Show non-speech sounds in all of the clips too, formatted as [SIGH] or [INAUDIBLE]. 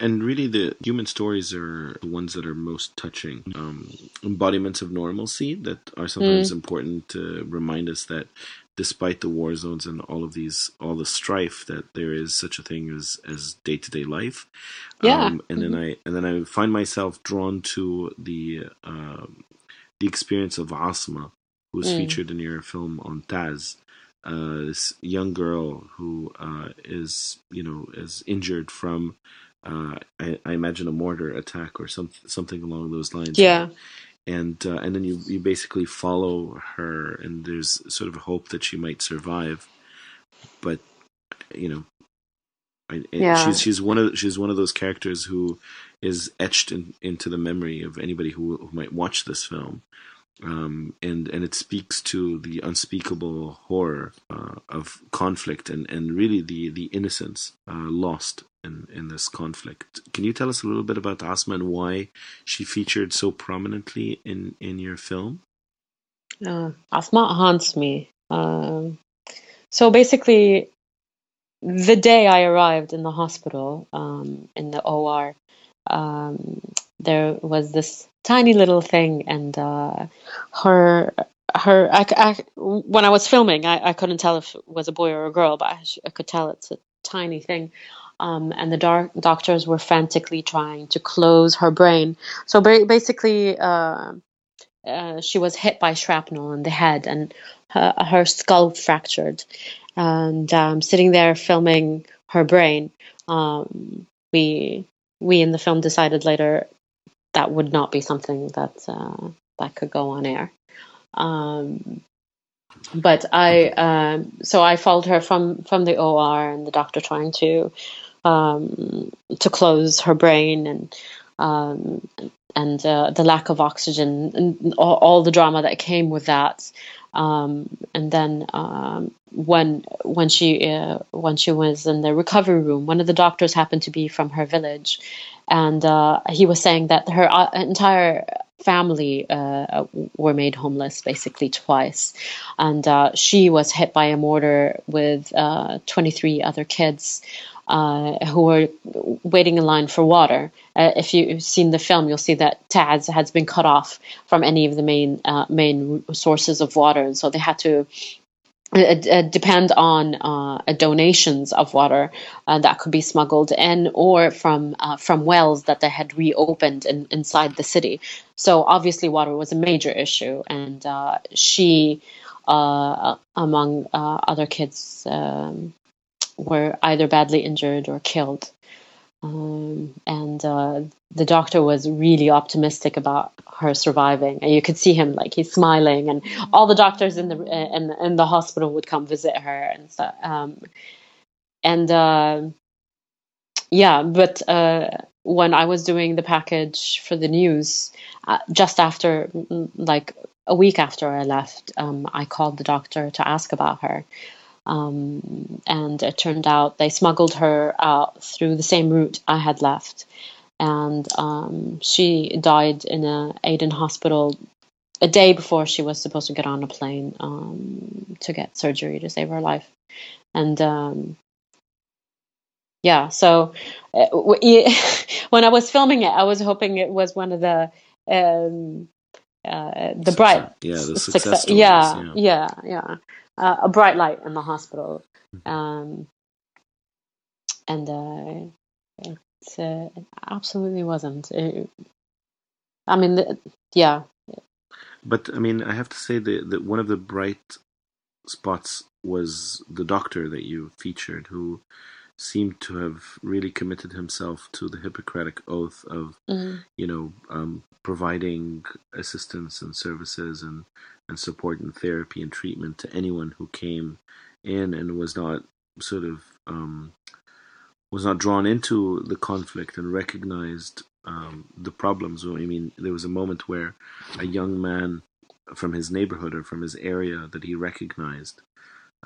and really the human stories are the ones that are most touching um, embodiments of normalcy that are sometimes mm. important to remind us that despite the war zones and all of these all the strife that there is such a thing as as day-to-day life yeah um, and mm-hmm. then i and then i find myself drawn to the uh, the experience of aasema who's mm. featured in your film on taiz uh, this young girl who uh, is you know is injured from uh, I, I, imagine a mortar attack or some, something along those lines. Yeah. And uh, and then you, you basically follow her, and there's sort of a hope that she might survive, but you know, I, yeah. she's she's one of she's one of those characters who is etched in, into the memory of anybody who, who might watch this film, um, and and it speaks to the unspeakable horror uh, of conflict and, and really the the innocence uh, lost in, in this conflict. Can you tell us a little bit about Aasema and why she featured so prominently in, in your film? Uh, Aasema haunts me. Um, so basically, the day I arrived in the hospital, um, in the OR, um, there was this tiny little thing, and uh, her her I, I, when I was filming, I, I couldn't tell if it was a boy or a girl, but I, I could tell it's a tiny thing um, and the doc- doctors were frantically trying to close her brain. So ba- basically, uh, uh, she was hit by shrapnel in the head, and her, her skull fractured. And um, sitting there filming her brain, um, we we in the film decided later that would not be something that uh, that could go on air. Um, but I um, so I followed her from from the OR and the doctor trying to um, to close her brain and um, and uh, the lack of oxygen and all, all, the drama that came with that. Um, and then um, when when she uh, when she was in the recovery room, one of the doctors happened to be from her village, and uh, he was saying that her uh, entire family uh, were made homeless basically twice. And uh, she was hit by a mortar with uh, 23 other kids uh, who were waiting in line for water. Uh, if you've seen the film, you'll see that Taiz has been cut off from any of the main uh, main sources of water, and so they had to uh, uh, depend on uh, donations of water uh, that could be smuggled in or from uh, from wells that they had reopened in, inside the city. So obviously, water was a major issue, and she, among other kids, um, were either badly injured or killed. Um, and uh, the doctor was really optimistic about her surviving, and you could see him like he's smiling, and all the doctors in the in, in the hospital would come visit her and stuff. Um, and uh, yeah, but uh, when I was doing the package for the news, uh, just after like a week after I left, um, I called the doctor to ask about her. Um, and it turned out they smuggled her out through the same route I had left. And um, she died in a Aden hospital a day before she was supposed to get on a plane um, to get surgery to save her life. And um, yeah, so uh, [LAUGHS] when I was filming it, I was hoping it was one of the um, uh, the bright yeah the success, success yeah, yeah yeah yeah uh, a bright light in the hospital, mm-hmm. um, and uh, it, uh, it absolutely wasn't. It, I mean, the, yeah. But I mean, I have to say that that one of the bright spots was the doctor that you featured, who seemed to have really committed himself to the Hippocratic oath of, mm-hmm. you know, um, providing assistance and services and and support and therapy and treatment to anyone who came in and was not sort of um, was not drawn into the conflict and recognized um, the problems. I mean, there was a moment where a young man from his neighborhood or from his area that he recognized,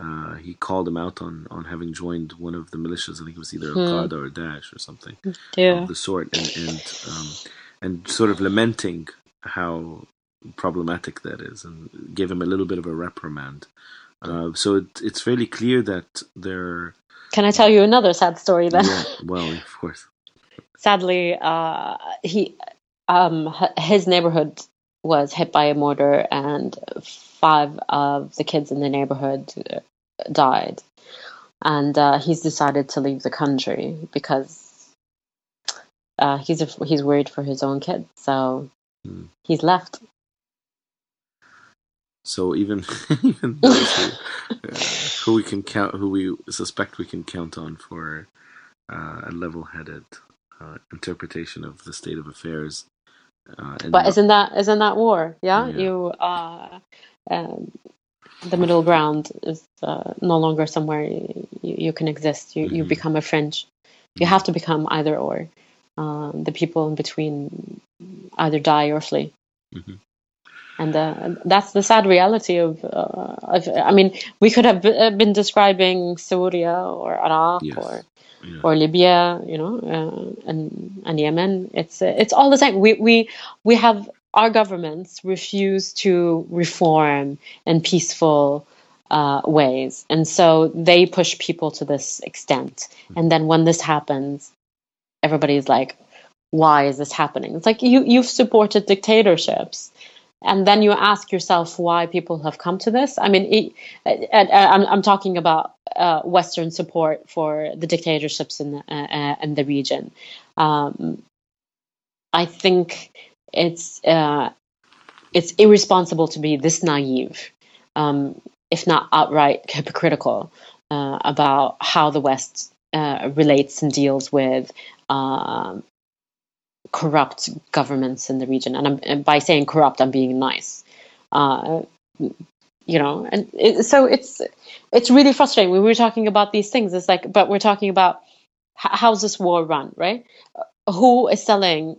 uh, he called him out on, on having joined one of the militias. I think it was either hmm. Al Qaeda or Daesh or something yeah. of the sort, and and, um, and sort of lamenting how problematic that is, and gave him a little bit of a reprimand. Uh, so it, it's fairly clear that there. Can I tell you another sad story then? Yeah, well, of [LAUGHS] course. sadly, uh, he um, his neighborhood was hit by a mortar, and five of the kids in the neighborhood died. And uh, he's decided to leave the country because uh, he's a, he's worried for his own kids. So mm. he's left. So even [LAUGHS] even those who, uh, [LAUGHS] who we can count, who we suspect we can count on for uh, a level-headed uh, interpretation of the state of affairs. Uh, but isn't that isn't that war? Yeah, yeah. you uh, um, the middle ground is uh, no longer somewhere you, you can exist. You mm-hmm. you become a fringe. You have to become either or. Um, the people in between either die or flee. Mm-hmm and uh, that's the sad reality of, uh, of, I mean, we could have uh, been describing Syria or Iraq yes. or yeah. or Libya, you know, uh, and and Yemen. It's uh, it's all the same. We we we have our governments refuse to reform in peaceful uh, ways, and so they push people to this extent. And then when this happens, everybody's like, "Why is this happening?" It's like you you've supported dictatorships and then you ask yourself why people have come to this. I mean, it, I'm, I'm talking about uh, Western support for the dictatorships in the, uh, uh, in the region. Um, I think it's uh, it's irresponsible to be this naive, um, if not outright hypocritical, uh, about how the West uh, relates and deals with um, corrupt governments in the region. And, and by saying corrupt, I'm being nice. Uh, you know, and it, so it's it's really frustrating. When we were talking about these things. It's like, but we're talking about how's this war run, right? Who is selling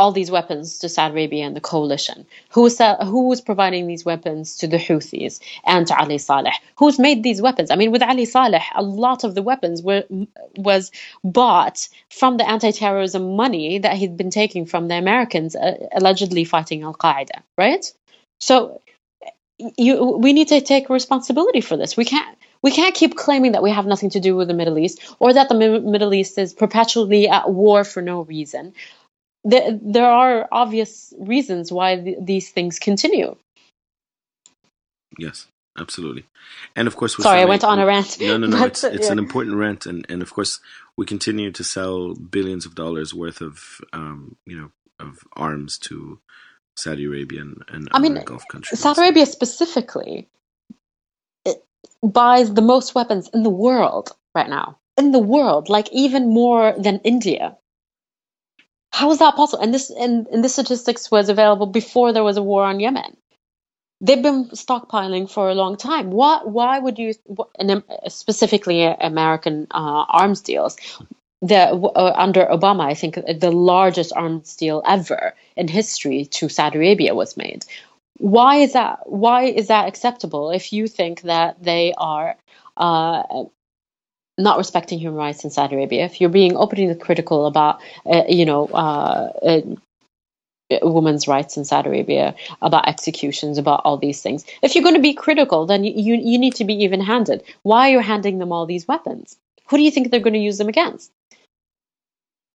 all these weapons to Saudi Arabia and the coalition? Who is, who is providing these weapons to the Houthis and to Ali Saleh? Who's made these weapons? I mean, with Ali Saleh, a lot of the weapons were was bought from the anti-terrorism money that he'd been taking from the Americans, uh, allegedly fighting Al Qaeda, right? So, you we need to take responsibility for this. We can't we can't keep claiming that we have nothing to do with the Middle East or that the Middle East is perpetually at war for no reason there, there are obvious reasons why th- these things continue. Yes, absolutely. And of course, sorry, I went on a rant. No, no, no. it's [LAUGHS] it's yeah. an important rant, and and of course, we continue to sell billions of dollars worth of um, you know of arms to Saudi Arabia and, and I mean, Gulf countries. Saudi Arabia specifically buys the most weapons in the world right now. In the world, like even more than India. How is that possible? And this and, and this statistics was available before there was a war on Yemen. They've been stockpiling for a long time. Why? Why would you, and specifically American uh, arms deals, the uh, under Obama, I think the largest arms deal ever in history to Saudi Arabia was made. Why is that? Why is that acceptable? If you think that they are uh, not respecting human rights in Saudi Arabia, if you're being openly critical about, uh, you know, uh, uh, women's rights in Saudi Arabia, about executions, about all these things, if you're going to be critical, then you, you, need to be even handed. Why are you handing them all these weapons? Who do you think they're going to use them against?